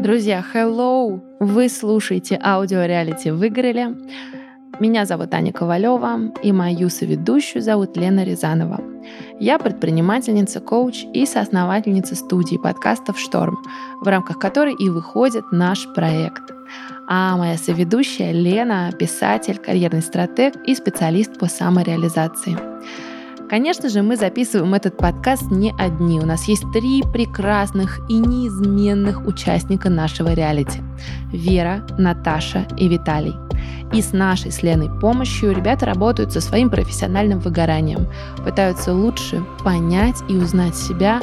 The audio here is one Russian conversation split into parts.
Друзья, hello! Вы слушаете аудио-реалити «Выгорели». Меня зовут Аня Ковалева, и мою соведущую зовут Лена Рязанова. Я предпринимательница, коуч и соосновательница студии подкастов «Шторм», в рамках которой и выходит наш проект. А моя соведущая Лена – писатель, карьерный стратег и специалист по самореализации – Конечно же, мы записываем этот подкаст не одни. У нас есть три прекрасных и неизменных участника нашего реалити. Вера, Наташа и Виталий. И с нашей с Леной помощью ребята работают со своим профессиональным выгоранием, пытаются лучше понять и узнать себя,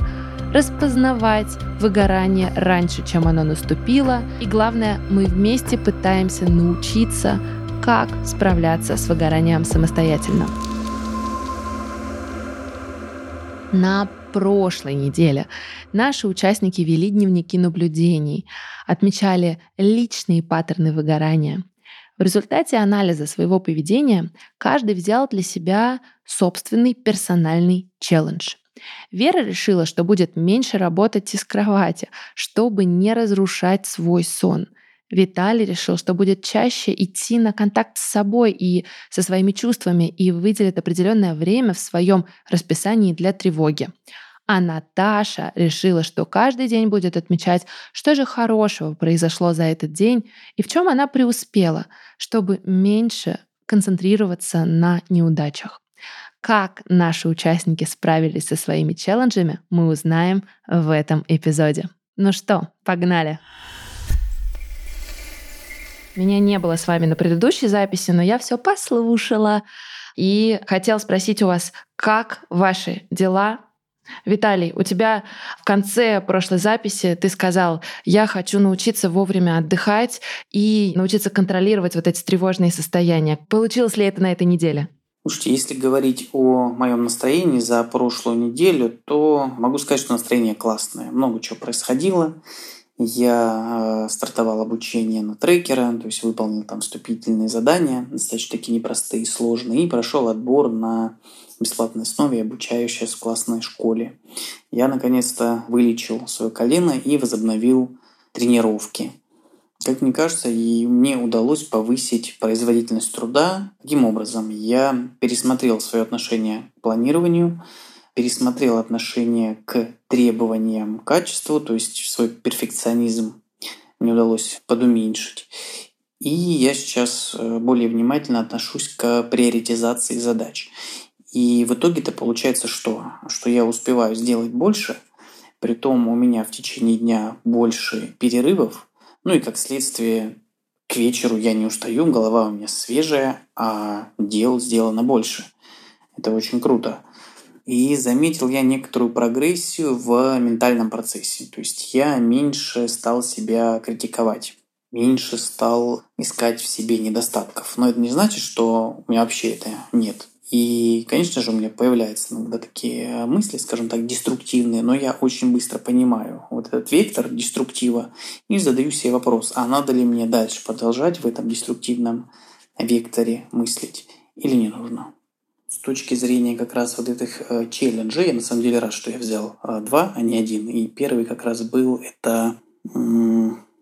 распознавать выгорание раньше, чем оно наступило. И главное, мы вместе пытаемся научиться, как справляться с выгоранием самостоятельно. На прошлой неделе наши участники вели дневники наблюдений, отмечали личные паттерны выгорания. В результате анализа своего поведения каждый взял для себя собственный персональный челлендж. Вера решила, что будет меньше работать из кровати, чтобы не разрушать свой сон – Виталий решил, что будет чаще идти на контакт с собой и со своими чувствами и выделит определенное время в своем расписании для тревоги. А Наташа решила, что каждый день будет отмечать, что же хорошего произошло за этот день и в чем она преуспела, чтобы меньше концентрироваться на неудачах. Как наши участники справились со своими челленджами, мы узнаем в этом эпизоде. Ну что, погнали! Меня не было с вами на предыдущей записи, но я все послушала и хотела спросить у вас, как ваши дела? Виталий, у тебя в конце прошлой записи ты сказал, я хочу научиться вовремя отдыхать и научиться контролировать вот эти тревожные состояния. Получилось ли это на этой неделе? Слушайте, если говорить о моем настроении за прошлую неделю, то могу сказать, что настроение классное. Много чего происходило. Я э, стартовал обучение на трекера, то есть выполнил там вступительные задания, достаточно такие непростые и сложные, и прошел отбор на бесплатной основе, обучающаясь в классной школе. Я наконец-то вылечил свое колено и возобновил тренировки. Как мне кажется, и мне удалось повысить производительность труда. Каким образом? Я пересмотрел свое отношение к планированию, пересмотрел отношение к требованиям качеству, то есть свой перфекционизм мне удалось подуменьшить. И я сейчас э, более внимательно отношусь к приоритизации задач. И в итоге это получается что? Что я успеваю сделать больше, при том у меня в течение дня больше перерывов, ну и как следствие к вечеру я не устаю, голова у меня свежая, а дел сделано больше. Это очень круто. И заметил я некоторую прогрессию в ментальном процессе. То есть я меньше стал себя критиковать меньше стал искать в себе недостатков. Но это не значит, что у меня вообще это нет. И, конечно же, у меня появляются иногда такие мысли, скажем так, деструктивные, но я очень быстро понимаю вот этот вектор деструктива и задаю себе вопрос, а надо ли мне дальше продолжать в этом деструктивном векторе мыслить или не нужно с точки зрения как раз вот этих э, челленджей, я на самом деле рад, что я взял э, два, а не один. И первый как раз был это...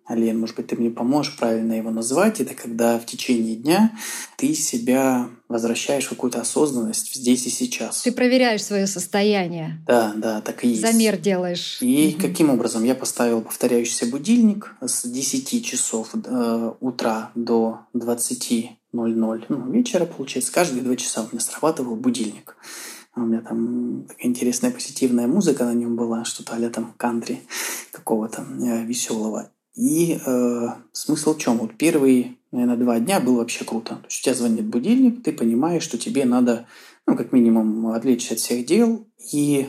Ален, может быть, ты мне поможешь правильно его назвать. Это когда в течение дня ты себя возвращаешь в какую-то осознанность здесь и сейчас. Ты проверяешь свое состояние. Да, да, так и есть. Замер делаешь. И угу. каким образом? Я поставил повторяющийся будильник с 10 часов э, утра до 20 00 ну, вечера, получается, каждые два часа у меня срабатывал будильник. У меня там такая интересная позитивная музыка на нем была, что-то а там кантри какого-то э, веселого. И э, смысл в чем? Вот первые, наверное, два дня было вообще круто. То есть у тебя звонит будильник, ты понимаешь, что тебе надо, ну, как минимум, отвлечься от всех дел и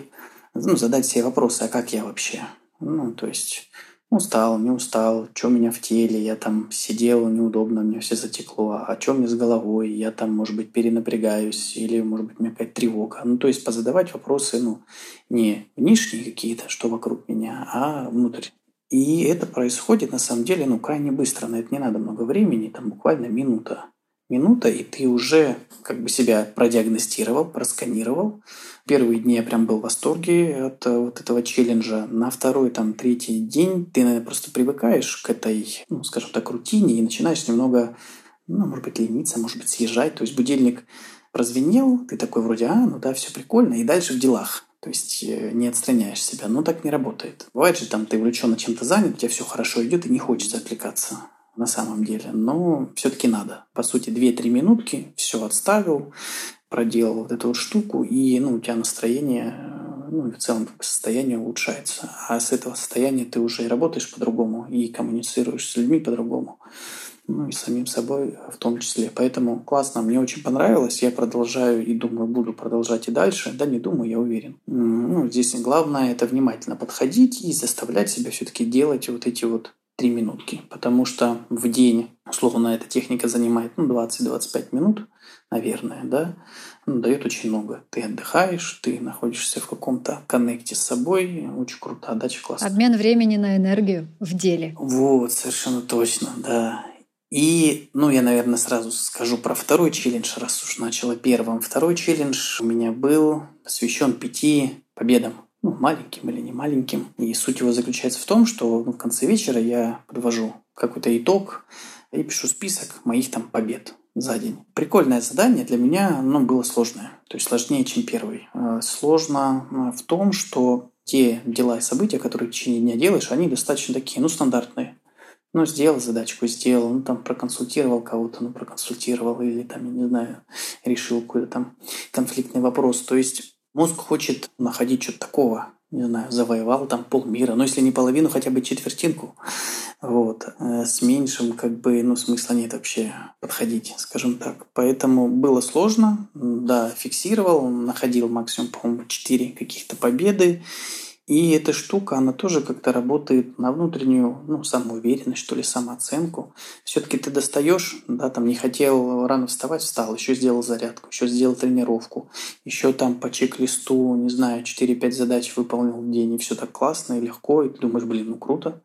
ну, задать себе вопросы, а как я вообще? Ну, то есть Устал, не устал, что у меня в теле, я там сидел, неудобно, мне все затекло, а что мне с головой, я там, может быть, перенапрягаюсь, или, может быть, у меня какая-то тревога. Ну, то есть позадавать вопросы, ну, не внешние какие-то, что вокруг меня, а внутрь. И это происходит, на самом деле, ну, крайне быстро, на это не надо много времени, там буквально минута. минута, и ты уже как бы себя продиагностировал, просканировал. Первые дни я прям был в восторге от э, вот этого челленджа. На второй, там, третий день ты, наверное, просто привыкаешь к этой, ну, скажем так, рутине и начинаешь немного, ну, может быть, лениться, может быть, съезжать. То есть будильник прозвенел, ты такой вроде, а, ну да, все прикольно, и дальше в делах. То есть э, не отстраняешь себя. Но так не работает. Бывает же, там ты увлеченно чем-то занят, у тебя все хорошо идет, и не хочется отвлекаться на самом деле. Но все-таки надо. По сути, 2-3 минутки, все отставил, проделал вот эту вот штуку, и ну, у тебя настроение, ну, в целом состояние улучшается. А с этого состояния ты уже и работаешь по-другому, и коммуницируешь с людьми по-другому. Ну и самим собой в том числе. Поэтому классно, мне очень понравилось. Я продолжаю и думаю, буду продолжать и дальше. Да, не думаю, я уверен. Ну, здесь главное это внимательно подходить и заставлять себя все-таки делать вот эти вот три минутки, потому что в день, условно, эта техника занимает ну, 20-25 минут, наверное, да, ну, дает очень много. Ты отдыхаешь, ты находишься в каком-то коннекте с собой, очень круто, отдача классная. Обмен времени на энергию в деле. Вот, совершенно точно, да. И, ну, я, наверное, сразу скажу про второй челлендж, раз уж начала первым. Второй челлендж у меня был посвящен пяти победам ну, маленьким или не маленьким. И суть его заключается в том, что ну, в конце вечера я подвожу какой-то итог и пишу список моих там побед за день. Прикольное задание для меня, ну, было сложное. То есть сложнее, чем первый. Э, сложно э, в том, что те дела и события, которые в течение дня делаешь, они достаточно такие, ну, стандартные. Ну, сделал задачку, сделал, ну, там, проконсультировал кого-то, ну, проконсультировал, или там, я не знаю, решил какой-то там конфликтный вопрос. То есть Мозг хочет находить что-то такого, не знаю, завоевал там полмира, но если не половину, хотя бы четвертинку. Вот. Э, с меньшим как бы, ну, смысла нет вообще подходить, скажем так. Поэтому было сложно, да, фиксировал, находил максимум, по-моему, 4 каких-то победы. И эта штука, она тоже как-то работает на внутреннюю, ну, самоуверенность, что ли, самооценку. Все-таки ты достаешь, да, там не хотел рано вставать, встал, еще сделал зарядку, еще сделал тренировку, еще там по чек-листу, не знаю, 4-5 задач выполнил в день, и все так классно и легко, и ты думаешь, блин, ну круто.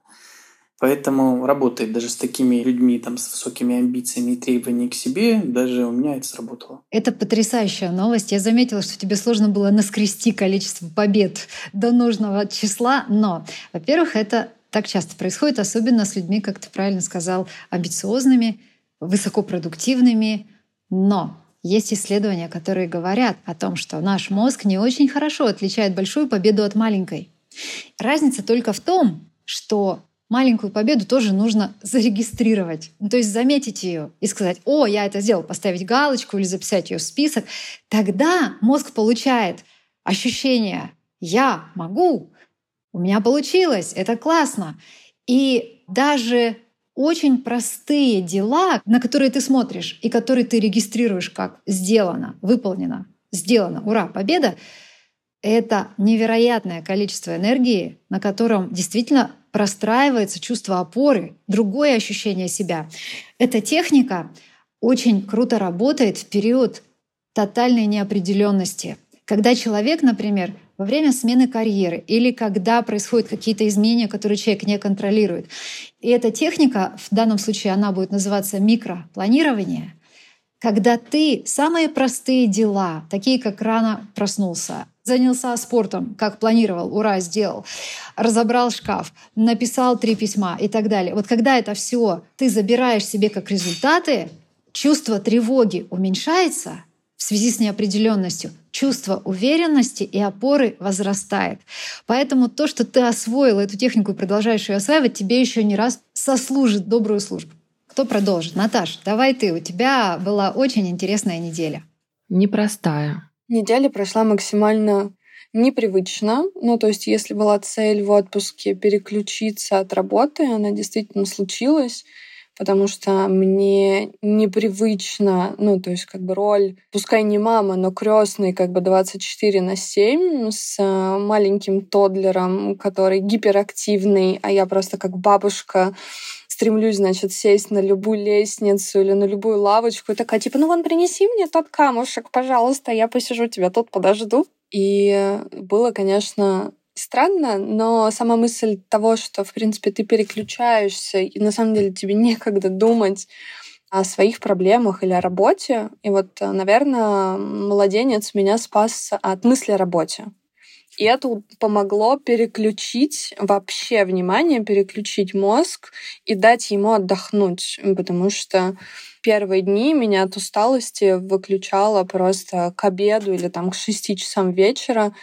Поэтому работает даже с такими людьми, там, с высокими амбициями и требованиями к себе, даже у меня это сработало. Это потрясающая новость. Я заметила, что тебе сложно было наскрести количество побед до нужного числа, но, во-первых, это так часто происходит, особенно с людьми, как ты правильно сказал, амбициозными, высокопродуктивными, но есть исследования, которые говорят о том, что наш мозг не очень хорошо отличает большую победу от маленькой. Разница только в том, что маленькую победу тоже нужно зарегистрировать. Ну, то есть заметить ее и сказать, о, я это сделал, поставить галочку или записать ее в список. Тогда мозг получает ощущение «я могу», «у меня получилось», «это классно». И даже очень простые дела, на которые ты смотришь и которые ты регистрируешь как «сделано», «выполнено», «сделано», «ура», «победа», это невероятное количество энергии, на котором действительно простраивается чувство опоры, другое ощущение себя. Эта техника очень круто работает в период тотальной неопределенности. Когда человек, например, во время смены карьеры или когда происходят какие-то изменения, которые человек не контролирует. И эта техника, в данном случае она будет называться микропланирование, когда ты самые простые дела, такие как рано проснулся, занялся спортом, как планировал, ура, сделал, разобрал шкаф, написал три письма и так далее. Вот когда это все ты забираешь себе как результаты, чувство тревоги уменьшается в связи с неопределенностью, чувство уверенности и опоры возрастает. Поэтому то, что ты освоил эту технику и продолжаешь ее осваивать, тебе еще не раз сослужит добрую службу. Кто продолжит? Наташ, давай ты. У тебя была очень интересная неделя. Непростая. Неделя прошла максимально непривычно. Ну, то есть, если была цель в отпуске переключиться от работы, она действительно случилась потому что мне непривычно, ну, то есть как бы роль, пускай не мама, но крестный как бы 24 на 7 с маленьким тодлером, который гиперактивный, а я просто как бабушка стремлюсь, значит, сесть на любую лестницу или на любую лавочку и такая, типа, ну вон, принеси мне тот камушек, пожалуйста, я посижу тебя тут, подожду. И было, конечно, странно, но сама мысль того, что, в принципе, ты переключаешься, и на самом деле тебе некогда думать о своих проблемах или о работе. И вот, наверное, младенец меня спас от мысли о работе. И это помогло переключить вообще внимание, переключить мозг и дать ему отдохнуть, потому что первые дни меня от усталости выключало просто к обеду или там к шести часам вечера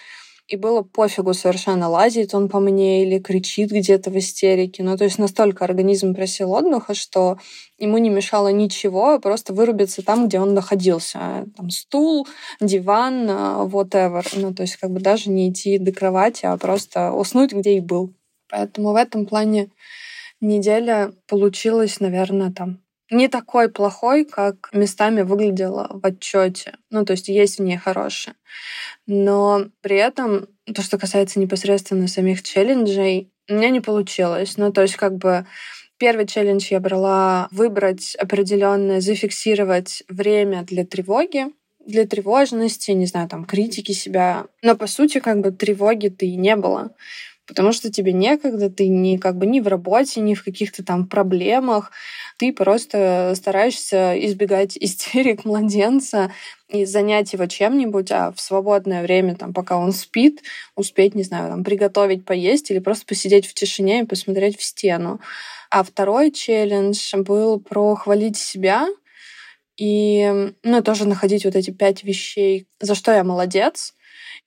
и было пофигу совершенно, лазит он по мне или кричит где-то в истерике. Ну, то есть настолько организм просил отдыха, что ему не мешало ничего, а просто вырубиться там, где он находился. Там стул, диван, а, whatever. Ну, то есть как бы даже не идти до кровати, а просто уснуть, где и был. Поэтому в этом плане неделя получилась, наверное, там не такой плохой, как местами выглядела в отчете. Ну, то есть есть в ней хорошее. Но при этом то, что касается непосредственно самих челленджей, у меня не получилось. Ну, то есть как бы Первый челлендж я брала выбрать определенное, зафиксировать время для тревоги, для тревожности, не знаю, там, критики себя. Но, по сути, как бы тревоги-то и не было потому что тебе некогда, ты не как бы ни в работе, ни в каких-то там проблемах, ты просто стараешься избегать истерик младенца и занять его чем-нибудь, а в свободное время, там, пока он спит, успеть, не знаю, там, приготовить, поесть или просто посидеть в тишине и посмотреть в стену. А второй челлендж был про хвалить себя, и, ну, тоже находить вот эти пять вещей, за что я молодец,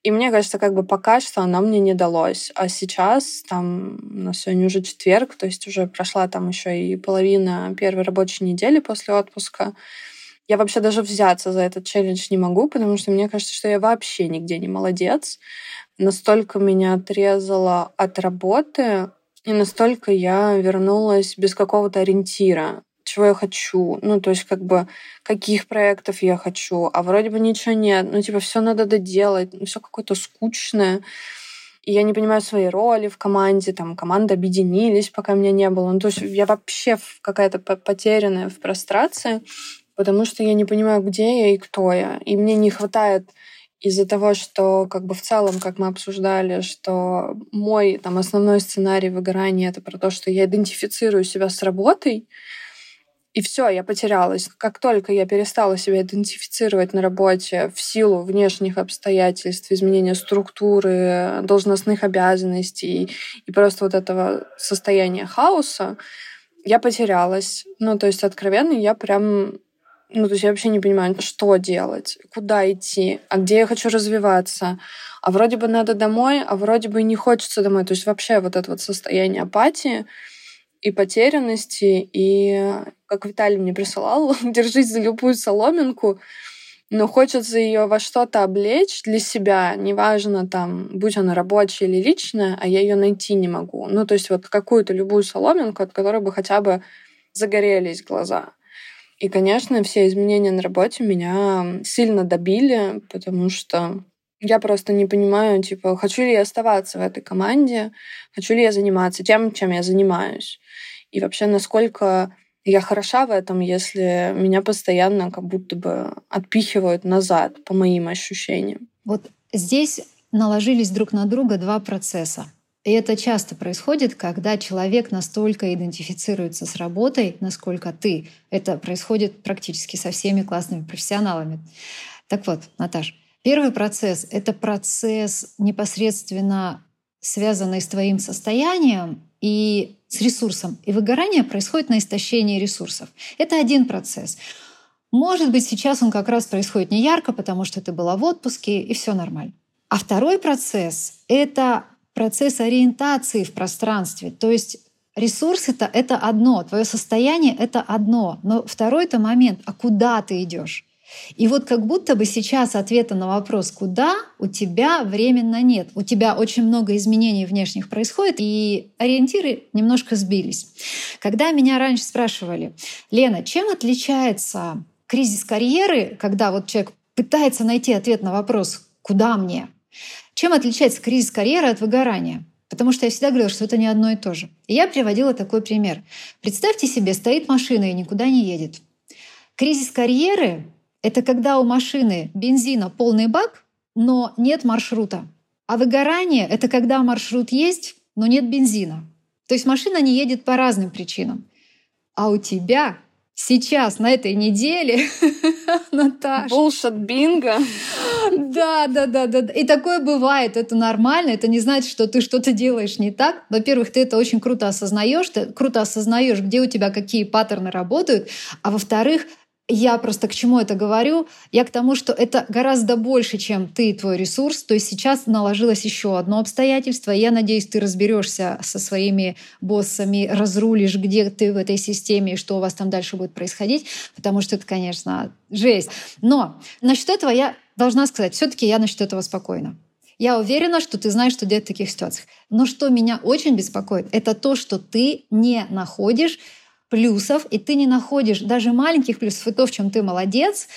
и мне кажется, как бы пока что оно мне не далось. А сейчас, там, у нас сегодня уже четверг, то есть уже прошла там еще и половина первой рабочей недели после отпуска. Я вообще даже взяться за этот челлендж не могу, потому что мне кажется, что я вообще нигде не молодец. Настолько меня отрезало от работы, и настолько я вернулась без какого-то ориентира чего я хочу, ну, то есть как бы каких проектов я хочу, а вроде бы ничего нет, ну, типа все надо доделать, ну, все какое-то скучное, и я не понимаю своей роли в команде, там, команда объединились, пока меня не было, ну, то есть я вообще какая-то потерянная в прострации, потому что я не понимаю, где я и кто я, и мне не хватает из-за того, что как бы в целом, как мы обсуждали, что мой там основной сценарий выгорания это про то, что я идентифицирую себя с работой, и все, я потерялась. Как только я перестала себя идентифицировать на работе в силу внешних обстоятельств, изменения структуры, должностных обязанностей и просто вот этого состояния хаоса, я потерялась. Ну, то есть, откровенно, я прям ну, то есть я вообще не понимаю, что делать, куда идти, а где я хочу развиваться. А вроде бы надо домой, а вроде бы не хочется домой. То есть вообще вот это вот состояние апатии и потерянности, и как Виталий мне присылал, держись за любую соломинку, но хочется ее во что-то облечь для себя, неважно там, будь она рабочая или личная, а я ее найти не могу. Ну, то есть вот какую-то любую соломинку, от которой бы хотя бы загорелись глаза. И, конечно, все изменения на работе меня сильно добили, потому что я просто не понимаю, типа, хочу ли я оставаться в этой команде, хочу ли я заниматься тем, чем я занимаюсь. И вообще, насколько я хороша в этом, если меня постоянно как будто бы отпихивают назад, по моим ощущениям. Вот здесь наложились друг на друга два процесса. И это часто происходит, когда человек настолько идентифицируется с работой, насколько ты. Это происходит практически со всеми классными профессионалами. Так вот, Наташ, первый процесс — это процесс непосредственно связанный с твоим состоянием и с ресурсом. И выгорание происходит на истощении ресурсов. Это один процесс. Может быть, сейчас он как раз происходит не ярко, потому что ты была в отпуске, и все нормально. А второй процесс — это процесс ориентации в пространстве. То есть ресурс это, это одно, твое состояние это одно. Но второй это момент, а куда ты идешь? И вот как будто бы сейчас ответа на вопрос «куда?» у тебя временно нет. У тебя очень много изменений внешних происходит, и ориентиры немножко сбились. Когда меня раньше спрашивали, Лена, чем отличается кризис карьеры, когда вот человек пытается найти ответ на вопрос «куда мне?», чем отличается кризис карьеры от выгорания? Потому что я всегда говорила, что это не одно и то же. И я приводила такой пример. Представьте себе, стоит машина и никуда не едет. Кризис карьеры это когда у машины бензина полный бак, но нет маршрута. А выгорание — это когда маршрут есть, но нет бензина. То есть машина не едет по разным причинам. А у тебя сейчас, на этой неделе, Наташа. Булшат бинго. Да, да, да, да. И такое бывает, это нормально, это не значит, что ты что-то делаешь не так. Во-первых, ты это очень круто осознаешь, ты круто осознаешь, где у тебя какие паттерны работают, а во-вторых, я просто к чему это говорю? Я к тому, что это гораздо больше, чем ты и твой ресурс. То есть сейчас наложилось еще одно обстоятельство. Я надеюсь, ты разберешься со своими боссами, разрулишь, где ты в этой системе и что у вас там дальше будет происходить, потому что это, конечно, жесть. Но насчет этого я должна сказать, все-таки я насчет этого спокойна. Я уверена, что ты знаешь, что делать в таких ситуациях. Но что меня очень беспокоит, это то, что ты не находишь плюсов, и ты не находишь даже маленьких плюсов, и то, в чем ты молодец.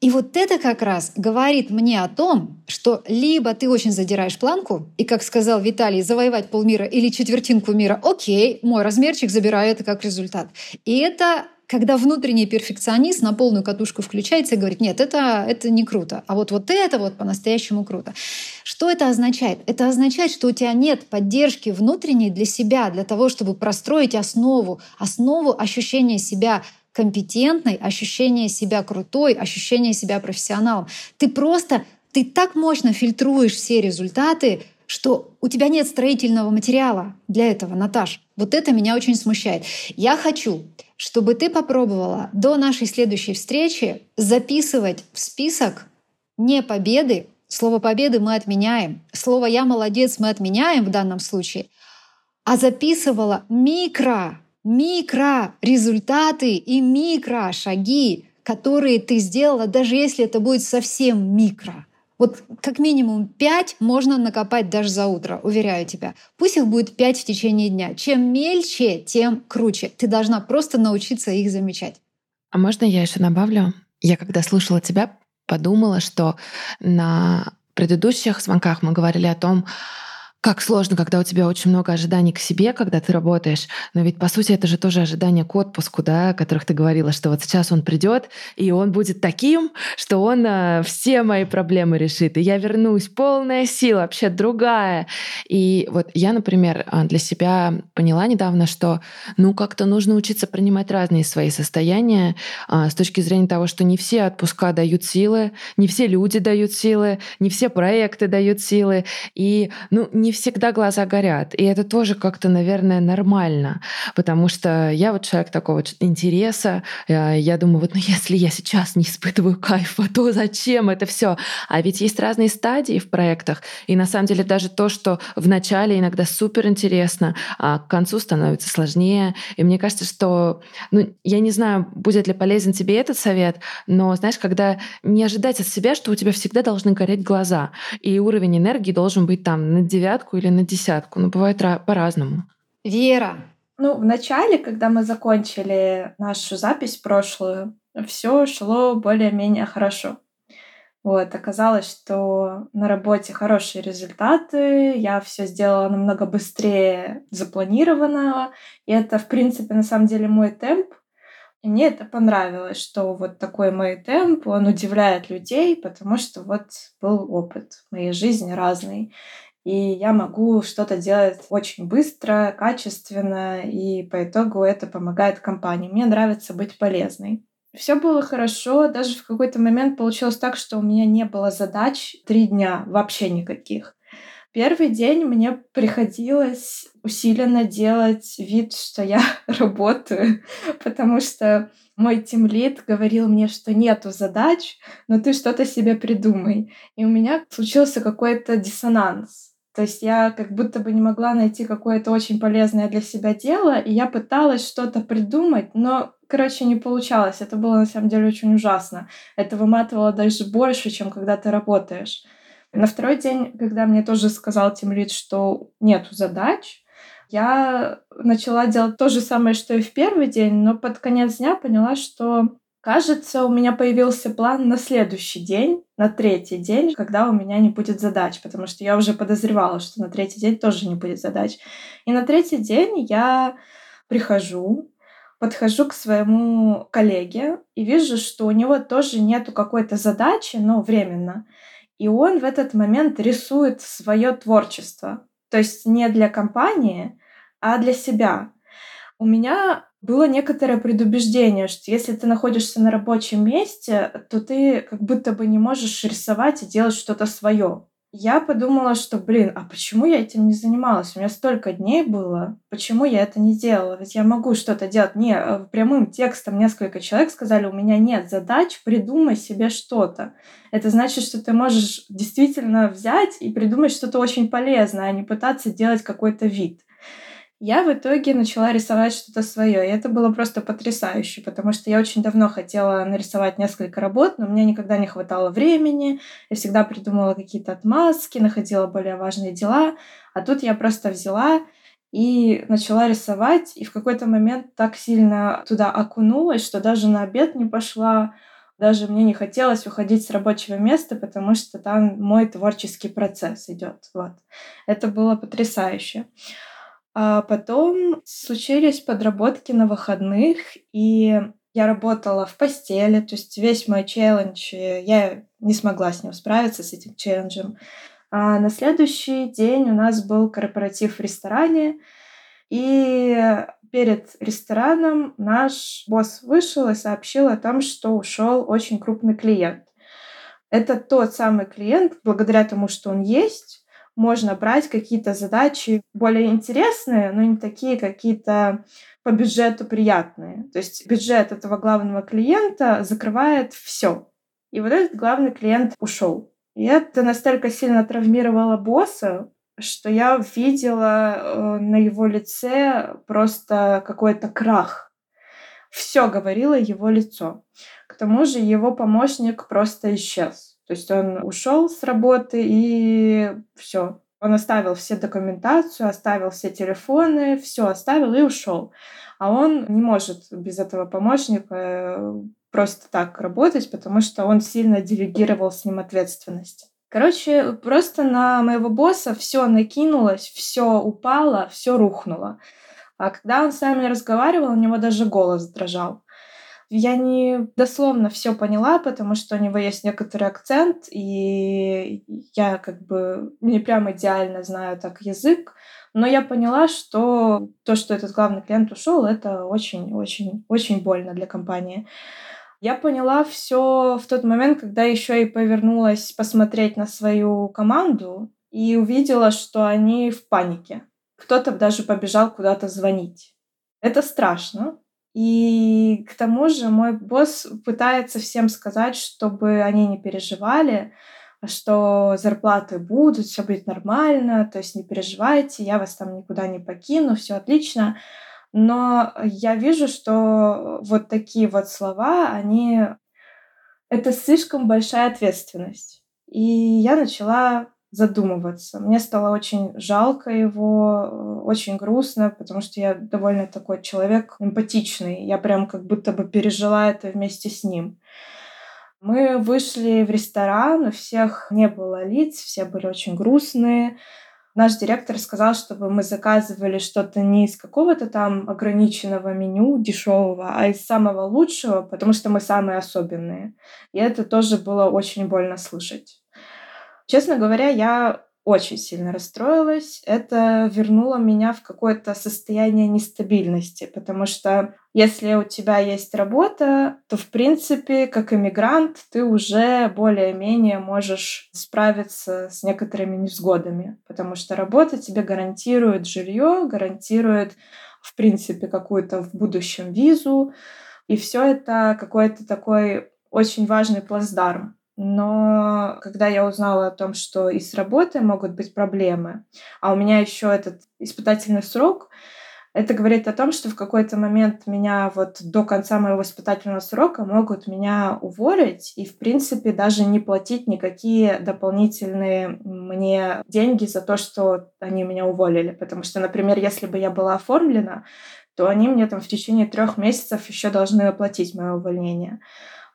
И вот это как раз говорит мне о том, что либо ты очень задираешь планку, и, как сказал Виталий, завоевать полмира или четвертинку мира, окей, мой размерчик забираю это как результат. И это когда внутренний перфекционист на полную катушку включается и говорит, нет, это, это не круто, а вот, вот это вот по-настоящему круто. Что это означает? Это означает, что у тебя нет поддержки внутренней для себя, для того, чтобы простроить основу, основу ощущения себя компетентной, ощущения себя крутой, ощущения себя профессионалом. Ты просто, ты так мощно фильтруешь все результаты, что у тебя нет строительного материала для этого, Наташ. Вот это меня очень смущает. Я хочу, чтобы ты попробовала до нашей следующей встречи записывать в список не победы, слово победы мы отменяем, слово я молодец мы отменяем в данном случае, а записывала микро, микро результаты и микро шаги, которые ты сделала, даже если это будет совсем микро. Вот как минимум пять можно накопать даже за утро, уверяю тебя. Пусть их будет пять в течение дня. Чем мельче, тем круче. Ты должна просто научиться их замечать. А можно я еще добавлю? Я когда слушала тебя, подумала, что на предыдущих звонках мы говорили о том, как сложно, когда у тебя очень много ожиданий к себе, когда ты работаешь. Но ведь, по сути, это же тоже ожидание к отпуску, да, о которых ты говорила, что вот сейчас он придет, и он будет таким, что он а, все мои проблемы решит. И я вернусь, полная сила, вообще другая. И вот я, например, а, для себя поняла недавно, что ну как-то нужно учиться принимать разные свои состояния а, с точки зрения того, что не все отпуска дают силы, не все люди дают силы, не все проекты дают силы. И ну, не всегда глаза горят. И это тоже как-то, наверное, нормально. Потому что я вот человек такого интереса. Э, я думаю, вот ну если я сейчас не испытываю кайфа, то зачем это все? А ведь есть разные стадии в проектах. И на самом деле даже то, что в начале иногда супер интересно, а к концу становится сложнее. И мне кажется, что, ну, я не знаю, будет ли полезен тебе этот совет, но знаешь, когда не ожидать от себя, что у тебя всегда должны гореть глаза, и уровень энергии должен быть там на девятку девятку или на десятку. Ну, бывает по-разному. Вера. Ну, в начале, когда мы закончили нашу запись прошлую, все шло более-менее хорошо. Вот, оказалось, что на работе хорошие результаты, я все сделала намного быстрее запланированного, и это, в принципе, на самом деле мой темп, и мне это понравилось, что вот такой мой темп, он удивляет людей, потому что вот был опыт в моей жизни разный и я могу что-то делать очень быстро, качественно, и по итогу это помогает компании. Мне нравится быть полезной. Все было хорошо, даже в какой-то момент получилось так, что у меня не было задач три дня, вообще никаких. Первый день мне приходилось усиленно делать вид, что я работаю, потому что мой тимлид говорил мне, что нету задач, но ты что-то себе придумай. И у меня случился какой-то диссонанс. То есть я как будто бы не могла найти какое-то очень полезное для себя дело, и я пыталась что-то придумать, но, короче, не получалось. Это было на самом деле очень ужасно. Это выматывало даже больше, чем когда ты работаешь. На второй день, когда мне тоже сказал Тимлит, что нету задач, я начала делать то же самое, что и в первый день, но под конец дня поняла, что Кажется, у меня появился план на следующий день, на третий день, когда у меня не будет задач, потому что я уже подозревала, что на третий день тоже не будет задач. И на третий день я прихожу, подхожу к своему коллеге и вижу, что у него тоже нету какой-то задачи, но временно. И он в этот момент рисует свое творчество. То есть не для компании, а для себя. У меня было некоторое предубеждение, что если ты находишься на рабочем месте, то ты как будто бы не можешь рисовать и делать что-то свое. Я подумала, что, блин, а почему я этим не занималась? У меня столько дней было, почему я это не делала? Ведь я могу что-то делать. Не, э, прямым текстом несколько человек сказали, у меня нет задач, придумай себе что-то. Это значит, что ты можешь действительно взять и придумать что-то очень полезное, а не пытаться делать какой-то вид я в итоге начала рисовать что-то свое. И это было просто потрясающе, потому что я очень давно хотела нарисовать несколько работ, но мне никогда не хватало времени. Я всегда придумывала какие-то отмазки, находила более важные дела. А тут я просто взяла и начала рисовать, и в какой-то момент так сильно туда окунулась, что даже на обед не пошла, даже мне не хотелось уходить с рабочего места, потому что там мой творческий процесс идет. Вот. Это было потрясающе. А потом случились подработки на выходных, и я работала в постели, то есть весь мой челлендж, я не смогла с ним справиться, с этим челленджем. А на следующий день у нас был корпоратив в ресторане, и перед рестораном наш босс вышел и сообщил о том, что ушел очень крупный клиент. Это тот самый клиент, благодаря тому, что он есть, можно брать какие-то задачи более интересные, но не такие какие-то по бюджету приятные. То есть бюджет этого главного клиента закрывает все. И вот этот главный клиент ушел. И это настолько сильно травмировало босса, что я видела э, на его лице просто какой-то крах. Все говорило его лицо. К тому же его помощник просто исчез. То есть он ушел с работы и все. Он оставил все документацию, оставил все телефоны, все оставил и ушел. А он не может без этого помощника э, просто так работать, потому что он сильно делегировал с ним ответственность. Короче, просто на моего босса все накинулось, все упало, все рухнуло. А когда он с нами разговаривал, у него даже голос дрожал. Я не дословно все поняла, потому что у него есть некоторый акцент, и я как бы не прям идеально знаю так язык, но я поняла, что то, что этот главный клиент ушел, это очень-очень-очень больно для компании. Я поняла все в тот момент, когда еще и повернулась посмотреть на свою команду и увидела, что они в панике. Кто-то даже побежал куда-то звонить. Это страшно, и к тому же мой босс пытается всем сказать, чтобы они не переживали, что зарплаты будут, все будет нормально, то есть не переживайте, я вас там никуда не покину, все отлично. Но я вижу, что вот такие вот слова, они... Это слишком большая ответственность. И я начала задумываться. Мне стало очень жалко его, очень грустно, потому что я довольно такой человек эмпатичный. Я прям как будто бы пережила это вместе с ним. Мы вышли в ресторан, у всех не было лиц, все были очень грустные. Наш директор сказал, чтобы мы заказывали что-то не из какого-то там ограниченного меню дешевого, а из самого лучшего, потому что мы самые особенные. И это тоже было очень больно слышать. Честно говоря, я очень сильно расстроилась. Это вернуло меня в какое-то состояние нестабильности, потому что если у тебя есть работа, то, в принципе, как иммигрант, ты уже более-менее можешь справиться с некоторыми невзгодами, потому что работа тебе гарантирует жилье, гарантирует, в принципе, какую-то в будущем визу, и все это какой-то такой очень важный плацдарм. Но когда я узнала о том, что и с работой могут быть проблемы, а у меня еще этот испытательный срок, это говорит о том, что в какой-то момент меня вот до конца моего испытательного срока могут меня уволить и, в принципе, даже не платить никакие дополнительные мне деньги за то, что они меня уволили. Потому что, например, если бы я была оформлена, то они мне там в течение трех месяцев еще должны оплатить мое увольнение.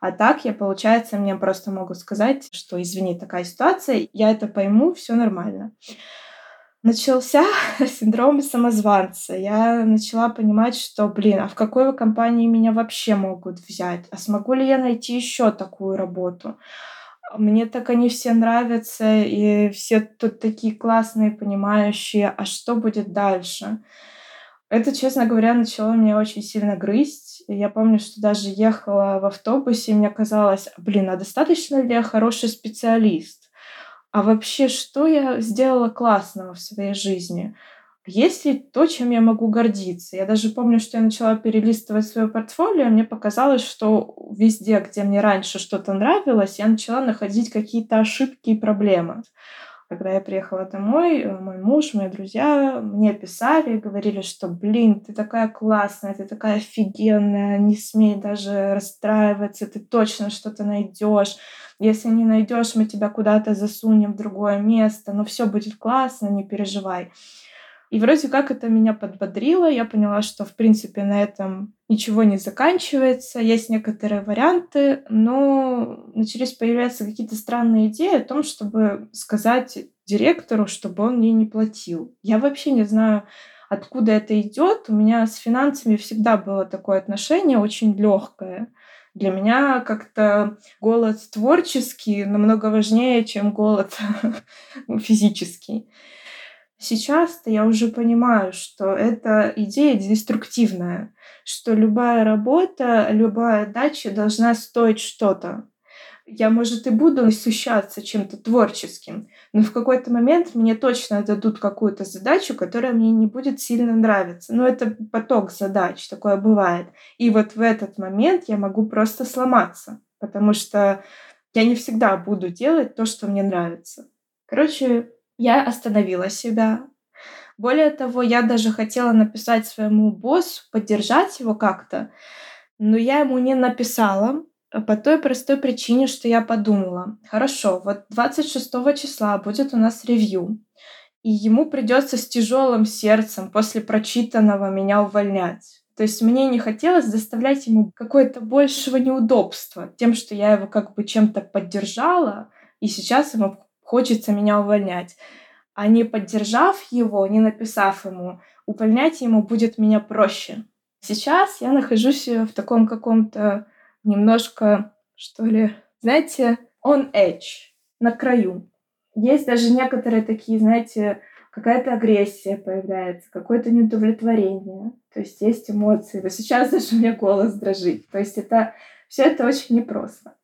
А так я, получается, мне просто могу сказать, что извини, такая ситуация, я это пойму, все нормально. Начался синдром самозванца. Я начала понимать, что, блин, а в какой компании меня вообще могут взять? А смогу ли я найти еще такую работу? Мне так они все нравятся, и все тут такие классные, понимающие, а что будет дальше? Это, честно говоря, начало меня очень сильно грызть. Я помню, что даже ехала в автобусе, и мне казалось, блин, а достаточно ли я хороший специалист? А вообще, что я сделала классного в своей жизни? Есть ли то, чем я могу гордиться? Я даже помню, что я начала перелистывать свое портфолио, и мне показалось, что везде, где мне раньше что-то нравилось, я начала находить какие-то ошибки и проблемы. Когда я приехала домой, э, мой муж, мои друзья мне писали говорили, что, блин, ты такая классная, ты такая офигенная, не смей даже расстраиваться, ты точно что-то найдешь. Если не найдешь, мы тебя куда-то засунем в другое место, но все будет классно, не переживай. И вроде как это меня подбодрило. Я поняла, что, в принципе, на этом ничего не заканчивается. Есть некоторые варианты, но начались появляться какие-то странные идеи о том, чтобы сказать директору, чтобы он мне не платил. Я вообще не знаю, откуда это идет. У меня с финансами всегда было такое отношение очень легкое. Для меня как-то голод творческий намного важнее, чем голод физический. Сейчас-то я уже понимаю, что эта идея деструктивная, что любая работа, любая дача должна стоить что-то. Я, может, и буду насыщаться чем-то творческим, но в какой-то момент мне точно дадут какую-то задачу, которая мне не будет сильно нравиться. Но это поток задач, такое бывает. И вот в этот момент я могу просто сломаться, потому что я не всегда буду делать то, что мне нравится. Короче, я остановила себя. Более того, я даже хотела написать своему боссу, поддержать его как-то, но я ему не написала по той простой причине, что я подумала, хорошо, вот 26 числа будет у нас ревью, и ему придется с тяжелым сердцем после прочитанного меня увольнять. То есть мне не хотелось доставлять ему какое-то большего неудобства тем, что я его как бы чем-то поддержала, и сейчас ему хочется меня увольнять. А не поддержав его, не написав ему, увольнять ему будет меня проще. Сейчас я нахожусь в таком каком-то немножко, что ли, знаете, on edge, на краю. Есть даже некоторые такие, знаете, какая-то агрессия появляется, какое-то неудовлетворение. То есть есть эмоции. Вот сейчас даже у меня голос дрожит. То есть это все это очень непросто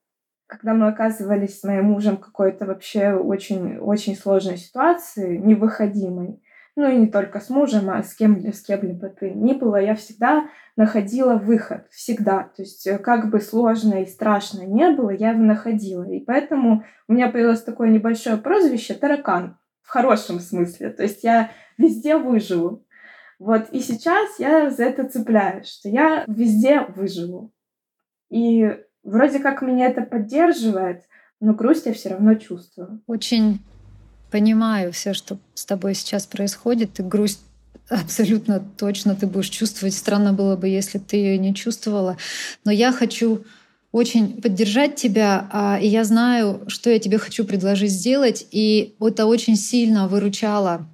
когда мы оказывались с моим мужем какой-то вообще очень-очень сложной ситуации, невыходимой, ну и не только с мужем, а с кем с кем бы то ни было, я всегда находила выход, всегда. То есть э, как бы сложно и страшно не было, я его находила. И поэтому у меня появилось такое небольшое прозвище «таракан» в хорошем смысле. То есть я везде выживу. Вот и сейчас я за это цепляюсь, что я везде выживу. И Вроде как меня это поддерживает, но грусть я все равно чувствую. Очень понимаю все, что с тобой сейчас происходит, и грусть абсолютно точно ты будешь чувствовать. Странно было бы, если ты ее не чувствовала. Но я хочу очень поддержать тебя, а, и я знаю, что я тебе хочу предложить сделать, и это очень сильно выручало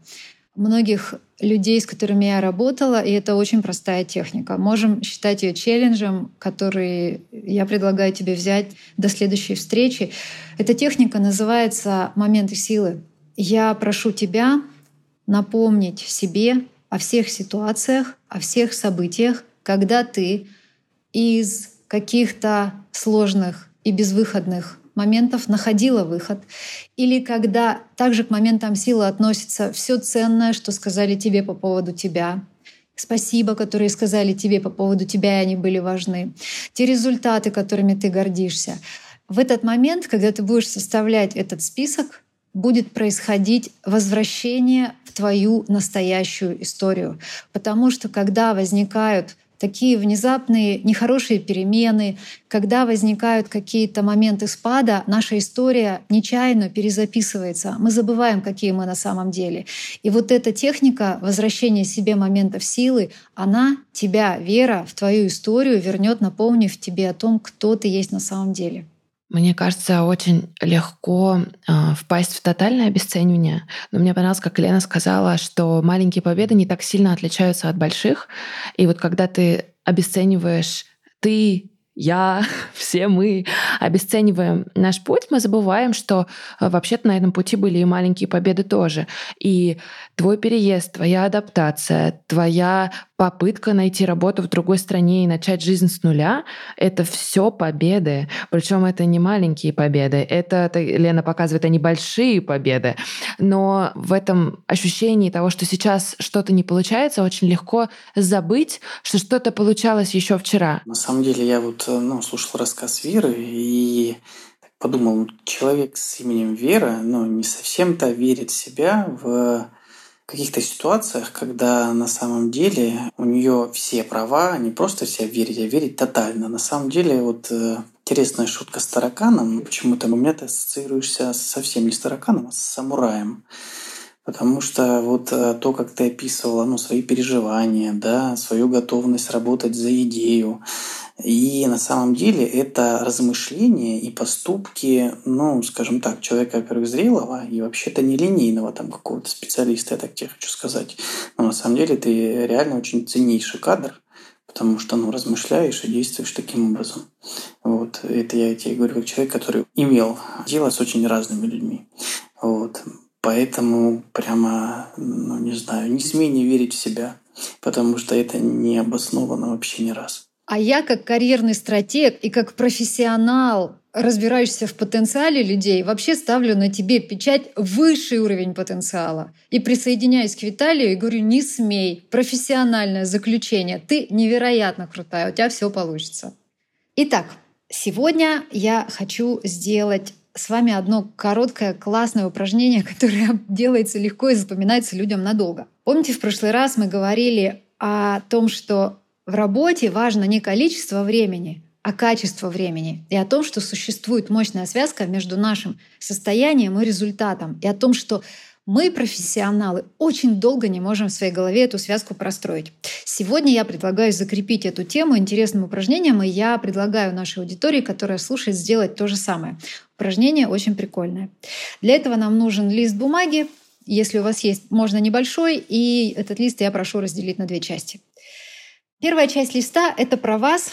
многих людей, с которыми я работала, и это очень простая техника. Можем считать ее челленджем, который я предлагаю тебе взять до следующей встречи. Эта техника называется «Моменты силы». Я прошу тебя напомнить себе о всех ситуациях, о всех событиях, когда ты из каких-то сложных и безвыходных моментов находила выход. Или когда также к моментам силы относится все ценное, что сказали тебе по поводу тебя, спасибо, которые сказали тебе по поводу тебя, и они были важны, те результаты, которыми ты гордишься. В этот момент, когда ты будешь составлять этот список, будет происходить возвращение в твою настоящую историю. Потому что когда возникают такие внезапные нехорошие перемены, когда возникают какие-то моменты спада, наша история нечаянно перезаписывается. Мы забываем, какие мы на самом деле. И вот эта техника возвращения себе моментов силы, она тебя, вера в твою историю вернет, напомнив тебе о том, кто ты есть на самом деле. Мне кажется, очень легко э, впасть в тотальное обесценивание. Но мне понравилось, как Лена сказала, что маленькие победы не так сильно отличаются от больших. И вот когда ты обесцениваешь ты, я, все мы обесцениваем наш путь, мы забываем, что э, вообще-то на этом пути были и маленькие победы тоже. И Твой переезд, твоя адаптация, твоя попытка найти работу в другой стране и начать жизнь с нуля — это все победы. Причем это не маленькие победы. Это, Лена показывает, они большие победы. Но в этом ощущении того, что сейчас что-то не получается, очень легко забыть, что что-то получалось еще вчера. На самом деле я вот ну, слушал рассказ Веры и подумал, человек с именем Вера, ну, не совсем-то верит в себя в каких-то ситуациях, когда на самом деле у нее все права, не просто вся верить, а верить тотально. На самом деле вот э, интересная шутка с тараканом. Почему-то у меня ты ассоциируешься совсем не с тараканом, а с самураем. Потому что вот э, то, как ты описывала ну, свои переживания, да, свою готовность работать за идею, и на самом деле это размышления и поступки, ну, скажем так, человека, во-первых, зрелого и вообще-то нелинейного там какого-то специалиста, я так тебе хочу сказать. Но на самом деле ты реально очень ценнейший кадр, потому что, ну, размышляешь и действуешь таким образом. Вот. Это я тебе говорю как человек, который имел дело с очень разными людьми. Вот. Поэтому прямо, ну, не знаю, не смей не верить в себя, потому что это не обосновано вообще ни раз. А я как карьерный стратег и как профессионал, разбирающийся в потенциале людей, вообще ставлю на тебе печать высший уровень потенциала. И присоединяюсь к Виталию и говорю, не смей, профессиональное заключение, ты невероятно крутая, у тебя все получится. Итак, сегодня я хочу сделать с вами одно короткое классное упражнение, которое делается легко и запоминается людям надолго. Помните, в прошлый раз мы говорили о том, что в работе важно не количество времени, а качество времени. И о том, что существует мощная связка между нашим состоянием и результатом. И о том, что мы, профессионалы, очень долго не можем в своей голове эту связку простроить. Сегодня я предлагаю закрепить эту тему интересным упражнением, и я предлагаю нашей аудитории, которая слушает, сделать то же самое. Упражнение очень прикольное. Для этого нам нужен лист бумаги. Если у вас есть, можно небольшой, и этот лист я прошу разделить на две части. Первая часть листа — это про вас,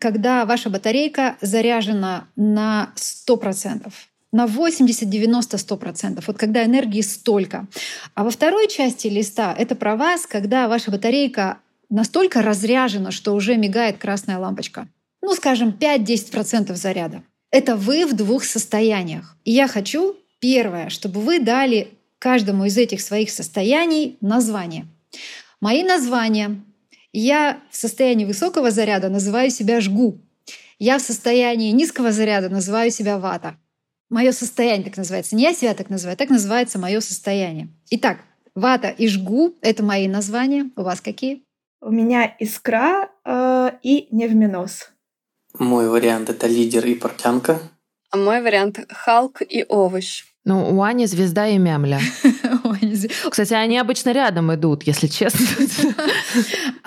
когда ваша батарейка заряжена на 100%, на 80, 90, 100%, вот когда энергии столько. А во второй части листа — это про вас, когда ваша батарейка настолько разряжена, что уже мигает красная лампочка. Ну, скажем, 5-10% заряда. Это вы в двух состояниях. И я хочу, первое, чтобы вы дали каждому из этих своих состояний название. Мои названия я в состоянии высокого заряда называю себя жгу. Я в состоянии низкого заряда называю себя вата. Мое состояние так называется. Не я себя так называю, так называется мое состояние. Итак, вата и жгу — это мои названия. У вас какие? У меня искра э, и невминос. Мой вариант — это лидер и портянка. А мой вариант — Халк и овощ. Ну, у Ани звезда и мямля. Кстати, они обычно рядом идут, если честно.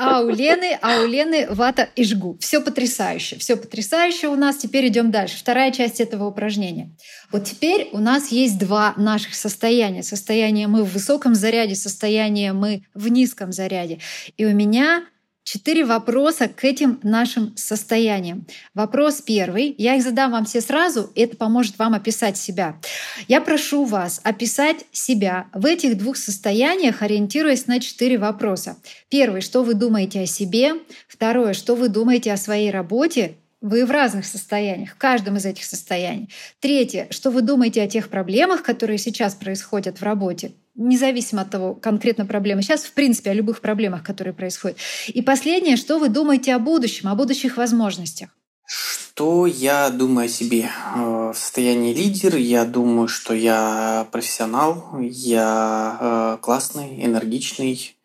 А у Лены, а у Лены вата и жгу. Все потрясающе. Все потрясающе у нас. Теперь идем дальше. Вторая часть этого упражнения. Вот теперь у нас есть два наших состояния. Состояние мы в высоком заряде, состояние мы в низком заряде. И у меня четыре вопроса к этим нашим состояниям. Вопрос первый. Я их задам вам все сразу, это поможет вам описать себя. Я прошу вас описать себя в этих двух состояниях, ориентируясь на четыре вопроса. Первый, что вы думаете о себе. Второе, что вы думаете о своей работе. Вы в разных состояниях, в каждом из этих состояний. Третье, что вы думаете о тех проблемах, которые сейчас происходят в работе независимо от того, конкретно проблемы. Сейчас, в принципе, о любых проблемах, которые происходят. И последнее, что вы думаете о будущем, о будущих возможностях? Что я думаю о себе? Э, в состоянии лидер я думаю, что я профессионал, я э, классный, энергичный,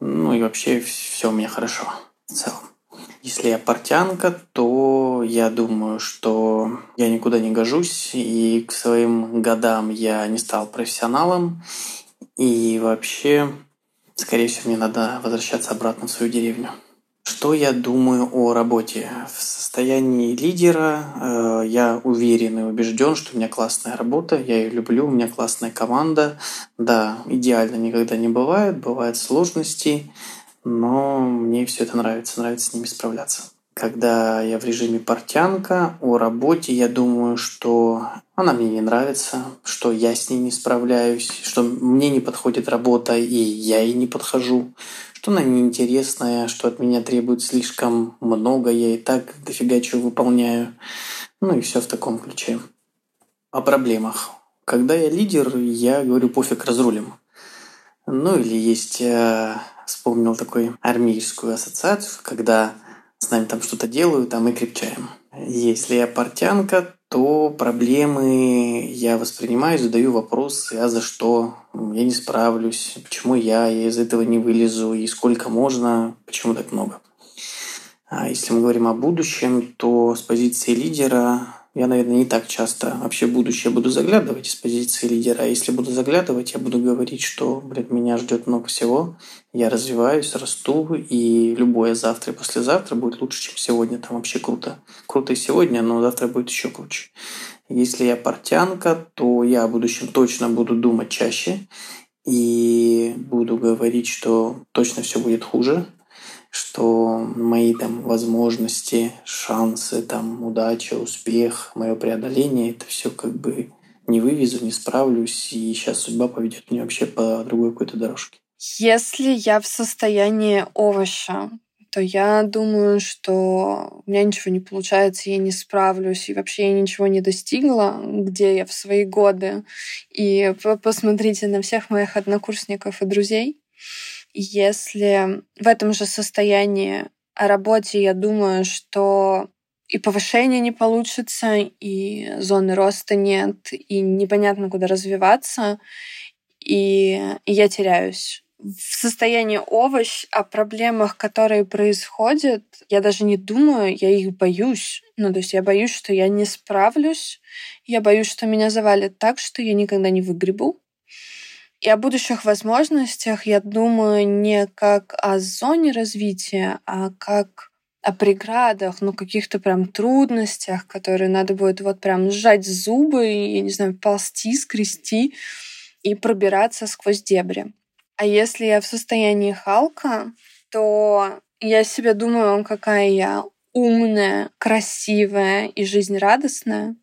ну и вообще все у меня хорошо в целом. Если я портянка, то я думаю, что я никуда не гожусь, и к своим годам я не стал профессионалом, и вообще, скорее всего, мне надо возвращаться обратно в свою деревню. Что я думаю о работе? В состоянии лидера э, я уверен и убежден, что у меня классная работа, я ее люблю, у меня классная команда. Да, идеально никогда не бывает, бывают сложности, но мне все это нравится, нравится с ними справляться. Когда я в режиме портянка. О работе я думаю, что она мне не нравится, что я с ней не справляюсь, что мне не подходит работа, и я ей не подхожу, что она неинтересная, что от меня требует слишком много, я и так дофига чего выполняю. Ну и все в таком ключе. О проблемах. Когда я лидер, я говорю пофиг, разрулим. Ну или есть, э, вспомнил такой армейскую ассоциацию, когда с нами там что-то делают, а мы крепчаем. Если я портянка, то проблемы я воспринимаю, задаю вопросы, а за что я не справлюсь, почему я, я из этого не вылезу, и сколько можно, почему так много. А если мы говорим о будущем, то с позиции лидера я, наверное, не так часто вообще будущее буду заглядывать из позиции лидера. А если буду заглядывать, я буду говорить, что, блядь, меня ждет много всего. Я развиваюсь, расту, и любое завтра и послезавтра будет лучше, чем сегодня. Там вообще круто. Круто и сегодня, но завтра будет еще круче. Если я портянка, то я о будущем точно буду думать чаще и буду говорить, что точно все будет хуже, что мои там возможности, шансы, там удача, успех, мое преодоление, это все как бы не вывезу, не справлюсь, и сейчас судьба поведет меня вообще по другой какой-то дорожке. Если я в состоянии овоща, то я думаю, что у меня ничего не получается, я не справлюсь, и вообще я ничего не достигла, где я в свои годы. И посмотрите на всех моих однокурсников и друзей. Если в этом же состоянии о работе я думаю, что и повышения не получится, и зоны роста нет, и непонятно, куда развиваться, и, и я теряюсь. В состоянии овощ о проблемах, которые происходят, я даже не думаю, я их боюсь. Ну, то есть я боюсь, что я не справлюсь, я боюсь, что меня завалит так, что я никогда не выгребу. И о будущих возможностях я думаю не как о зоне развития, а как о преградах, ну, каких-то прям трудностях, которые надо будет вот прям сжать зубы и, я не знаю, ползти, скрести и пробираться сквозь дебри. А если я в состоянии Халка, то я себе думаю, какая я умная, красивая и жизнерадостная.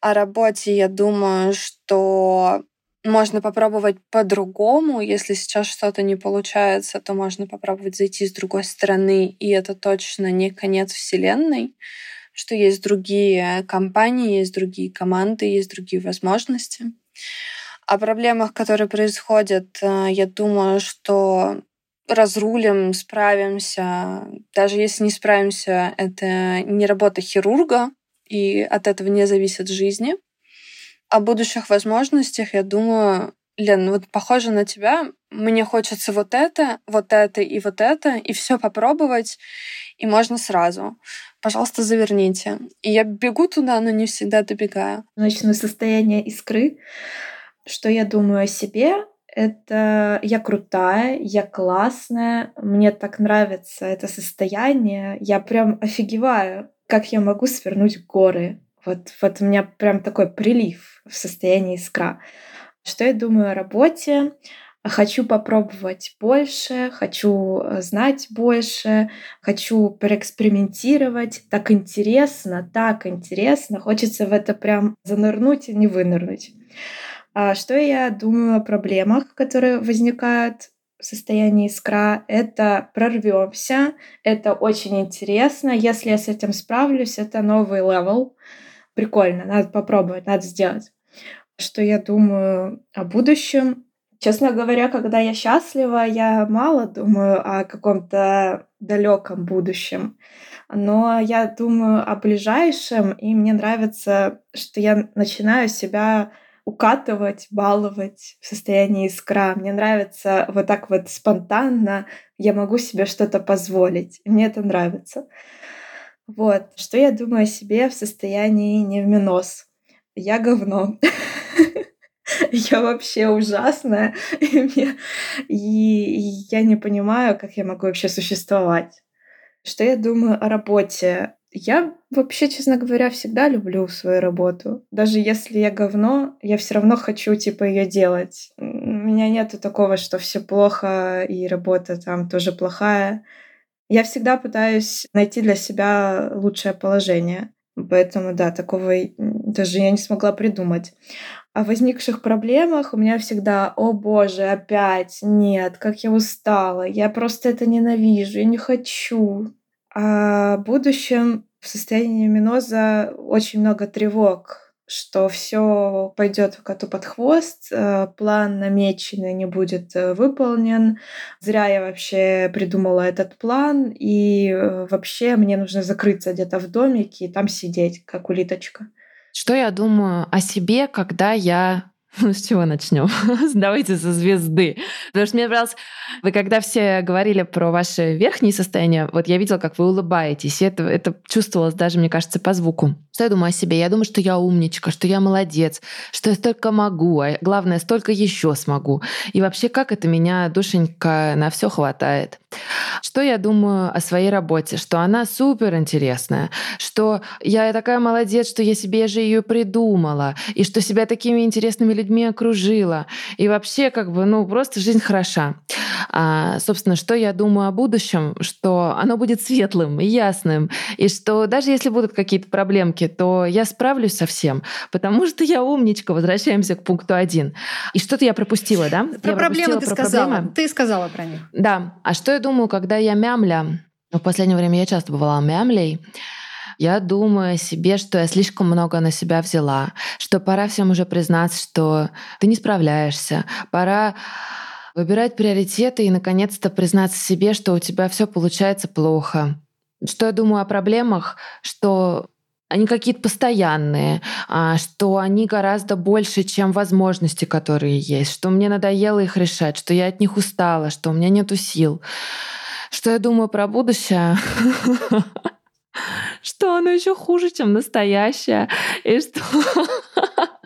О работе я думаю, что можно попробовать по-другому. Если сейчас что-то не получается, то можно попробовать зайти с другой стороны, и это точно не конец Вселенной, что есть другие компании, есть другие команды, есть другие возможности. О проблемах, которые происходят, э, я думаю, что разрулим, справимся. Даже если не справимся, это не работа хирурга, и от этого не зависит жизни о будущих возможностях, я думаю, Лен, вот похоже на тебя, мне хочется вот это, вот это и вот это, и все попробовать, и можно сразу. Пожалуйста, заверните. И я бегу туда, но не всегда добегаю. Начну состояние искры. Что я думаю о себе? Это я крутая, я классная, мне так нравится это состояние, я прям офигеваю, как я могу свернуть горы. Вот, вот у меня прям такой прилив в состоянии искра. Что я думаю о работе? Хочу попробовать больше, хочу э, знать больше, хочу проэкспериментировать. Так интересно, так интересно. Хочется в это прям занырнуть и не вынырнуть. А что я думаю о проблемах, которые возникают в состоянии искра? Это прорвемся, это очень интересно. Если я с этим справлюсь, это новый level прикольно, надо попробовать, надо сделать. Что я думаю о будущем? Честно говоря, когда я счастлива, я мало думаю о каком-то далеком будущем. Но я думаю о ближайшем, и мне нравится, что я начинаю себя укатывать, баловать в состоянии искра. Мне нравится вот так вот спонтанно, я могу себе что-то позволить. мне это нравится. Вот. Что я думаю о себе в состоянии невминос? Я говно. Я вообще ужасная, и я не понимаю, как я могу вообще существовать. Что я думаю о работе? Я вообще, честно говоря, всегда люблю свою работу. Даже если я говно, я все равно хочу типа ее делать. У меня нету такого, что все плохо и работа там тоже плохая. Я всегда пытаюсь найти для себя лучшее положение. Поэтому, да, такого даже я не смогла придумать. О возникших проблемах у меня всегда, о боже, опять, нет, как я устала, я просто это ненавижу, я не хочу. А в будущем в состоянии миноза очень много тревог, что все пойдет коту под хвост, э, план намеченный не будет э, выполнен, зря я вообще придумала этот план, и э, вообще мне нужно закрыться где-то в домике и там сидеть, как улиточка. Что я думаю о себе, когда я ну, с чего начнем? Давайте со звезды. Потому что мне нравилось, вы когда все говорили про ваши верхние состояния, вот я видела, как вы улыбаетесь, и это, это чувствовалось даже, мне кажется, по звуку. Что я думаю о себе? Я думаю, что я умничка, что я молодец, что я столько могу, а главное, столько еще смогу. И вообще, как это меня, душенька, на все хватает. Что я думаю о своей работе? Что она супер интересная, что я такая молодец, что я себе же ее придумала, и что себя такими интересными людьми окружила. И вообще, как бы, ну, просто жизнь хороша. А, собственно, что я думаю о будущем? Что оно будет светлым и ясным, и что даже если будут какие-то проблемки, то я справлюсь со всем, потому что я умничка. Возвращаемся к пункту один. И что-то я пропустила, да? Про я проблемы ты про сказала. Проблемы. Ты сказала про них. Да. А что я думаю, когда я мямля? В последнее время я часто бывала мямлей. Я думаю о себе, что я слишком много на себя взяла, что пора всем уже признаться, что ты не справляешься, пора выбирать приоритеты и наконец-то признаться себе, что у тебя все получается плохо. Что я думаю о проблемах, что они какие-то постоянные, а, что они гораздо больше, чем возможности, которые есть, что мне надоело их решать, что я от них устала, что у меня нету сил. Что я думаю про будущее? что оно еще хуже, чем настоящее, и что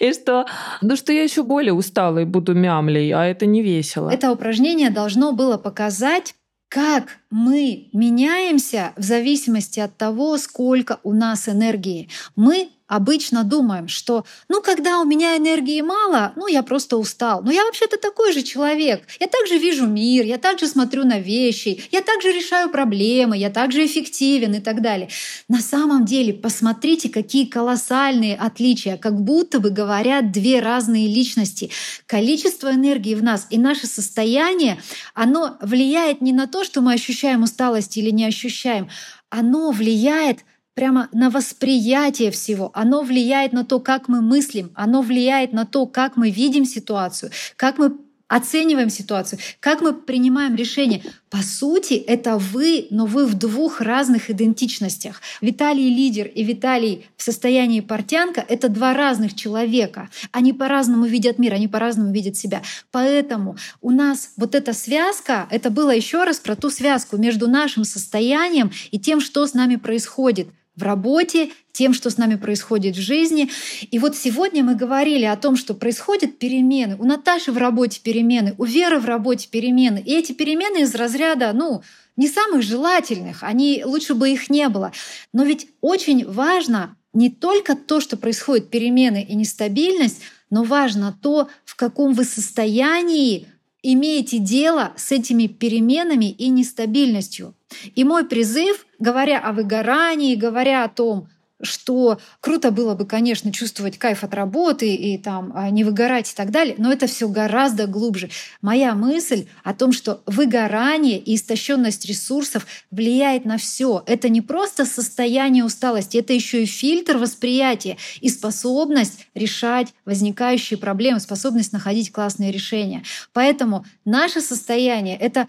и что, ну что я еще более устала и буду мямлей, а это не весело. Это упражнение должно было показать, как мы меняемся в зависимости от того, сколько у нас энергии. Мы обычно думаем, что ну когда у меня энергии мало, ну я просто устал. Но я вообще-то такой же человек. Я также вижу мир, я также смотрю на вещи, я также решаю проблемы, я также эффективен и так далее. На самом деле посмотрите, какие колоссальные отличия, как будто бы говорят две разные личности. Количество энергии в нас и наше состояние, оно влияет не на то, что мы ощущаем усталость или не ощущаем, оно влияет прямо на восприятие всего. Оно влияет на то, как мы мыслим, оно влияет на то, как мы видим ситуацию, как мы оцениваем ситуацию, как мы принимаем решения. По сути, это вы, но вы в двух разных идентичностях. Виталий лидер и Виталий в состоянии портянка — это два разных человека. Они по-разному видят мир, они по-разному видят себя. Поэтому у нас вот эта связка, это было еще раз про ту связку между нашим состоянием и тем, что с нами происходит в работе, тем, что с нами происходит в жизни. И вот сегодня мы говорили о том, что происходят перемены. У Наташи в работе перемены, у Веры в работе перемены. И эти перемены из разряда, ну, не самых желательных, они лучше бы их не было. Но ведь очень важно не только то, что происходит перемены и нестабильность, но важно то, в каком вы состоянии имеете дело с этими переменами и нестабильностью. И мой призыв, говоря о выгорании, говоря о том, что круто было бы, конечно, чувствовать кайф от работы и там а, не выгорать и так далее, но это все гораздо глубже. Моя мысль о том, что выгорание и истощенность ресурсов влияет на все. Это не просто состояние усталости, это еще и фильтр восприятия и способность решать возникающие проблемы, способность находить классные решения. Поэтому наше состояние — это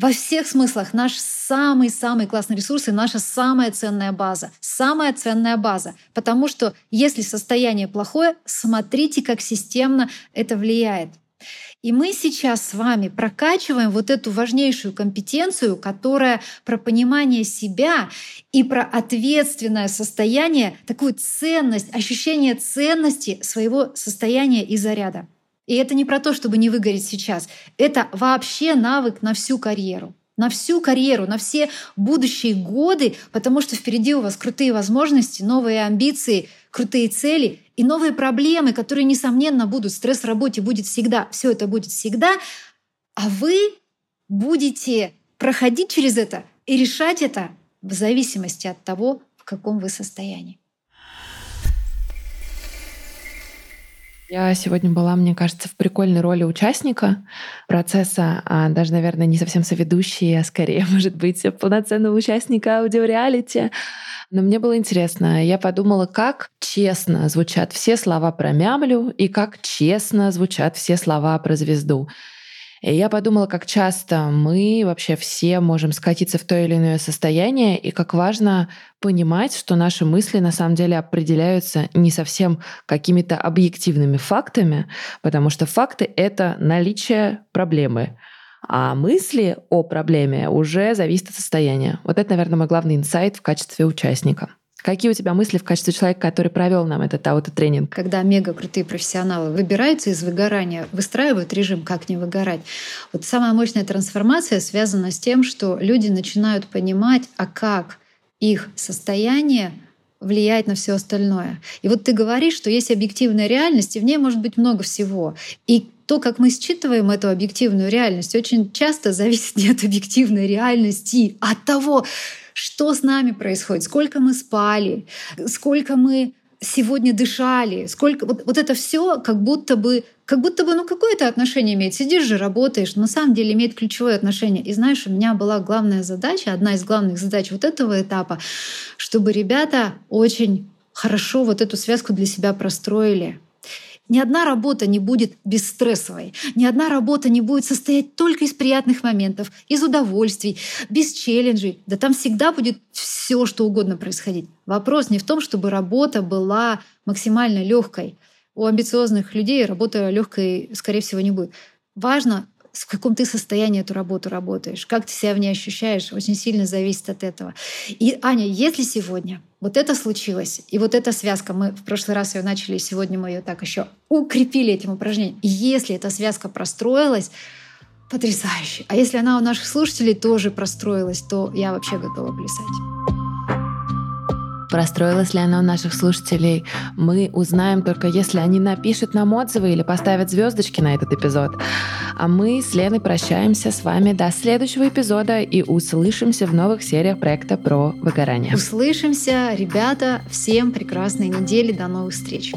во всех смыслах наш самый-самый классный ресурс и наша самая ценная база. Самая ценная база. Потому что если состояние плохое, смотрите, как системно это влияет. И мы сейчас с вами прокачиваем вот эту важнейшую компетенцию, которая про понимание себя и про ответственное состояние, такую ценность, ощущение ценности своего состояния и заряда. И это не про то, чтобы не выгореть сейчас. Это вообще навык на всю карьеру на всю карьеру, на все будущие годы, потому что впереди у вас крутые возможности, новые амбиции, крутые цели и новые проблемы, которые, несомненно, будут. Стресс в работе будет всегда, все это будет всегда, а вы будете проходить через это и решать это в зависимости от того, в каком вы состоянии. Я сегодня была, мне кажется, в прикольной роли участника процесса, а даже, наверное, не совсем соведущей, а скорее, может быть, полноценного участника аудиореалити. Но мне было интересно. Я подумала, как честно звучат все слова про мямлю и как честно звучат все слова про звезду. И я подумала, как часто мы вообще все можем скатиться в то или иное состояние, и как важно понимать, что наши мысли на самом деле определяются не совсем какими-то объективными фактами, потому что факты — это наличие проблемы. А мысли о проблеме уже зависят от состояния. Вот это, наверное, мой главный инсайт в качестве участника. Какие у тебя мысли в качестве человека, который провел нам этот аутотренинг? Когда мега крутые профессионалы выбираются из выгорания, выстраивают режим, как не выгорать. Вот самая мощная трансформация связана с тем, что люди начинают понимать, а как их состояние влияет на все остальное. И вот ты говоришь, что есть объективная реальность, и в ней может быть много всего. И то, как мы считываем эту объективную реальность, очень часто зависит не от объективной реальности, а от того, что с нами происходит, сколько мы спали, сколько мы сегодня дышали, сколько вот, вот это все как будто бы как будто бы ну какое-то отношение имеет. Сидишь же, работаешь, но на самом деле имеет ключевое отношение. И знаешь, у меня была главная задача, одна из главных задач вот этого этапа, чтобы ребята очень хорошо вот эту связку для себя простроили. Ни одна работа не будет бесстрессовой. Ни одна работа не будет состоять только из приятных моментов, из удовольствий, без челленджей. Да там всегда будет все, что угодно происходить. Вопрос не в том, чтобы работа была максимально легкой. У амбициозных людей работа легкой, скорее всего, не будет. Важно в каком ты состоянии эту работу работаешь, как ты себя в ней ощущаешь, очень сильно зависит от этого. И, Аня, если сегодня вот это случилось, и вот эта связка, мы в прошлый раз ее начали, сегодня мы ее так еще укрепили этим упражнением. И если эта связка простроилась, потрясающе. А если она у наших слушателей тоже простроилась, то я вообще готова плясать. Простроилась ли она у наших слушателей, мы узнаем только если они напишут нам отзывы или поставят звездочки на этот эпизод. А мы с Леной прощаемся с вами до следующего эпизода и услышимся в новых сериях проекта про выгорание. Услышимся, ребята. Всем прекрасной недели. До новых встреч.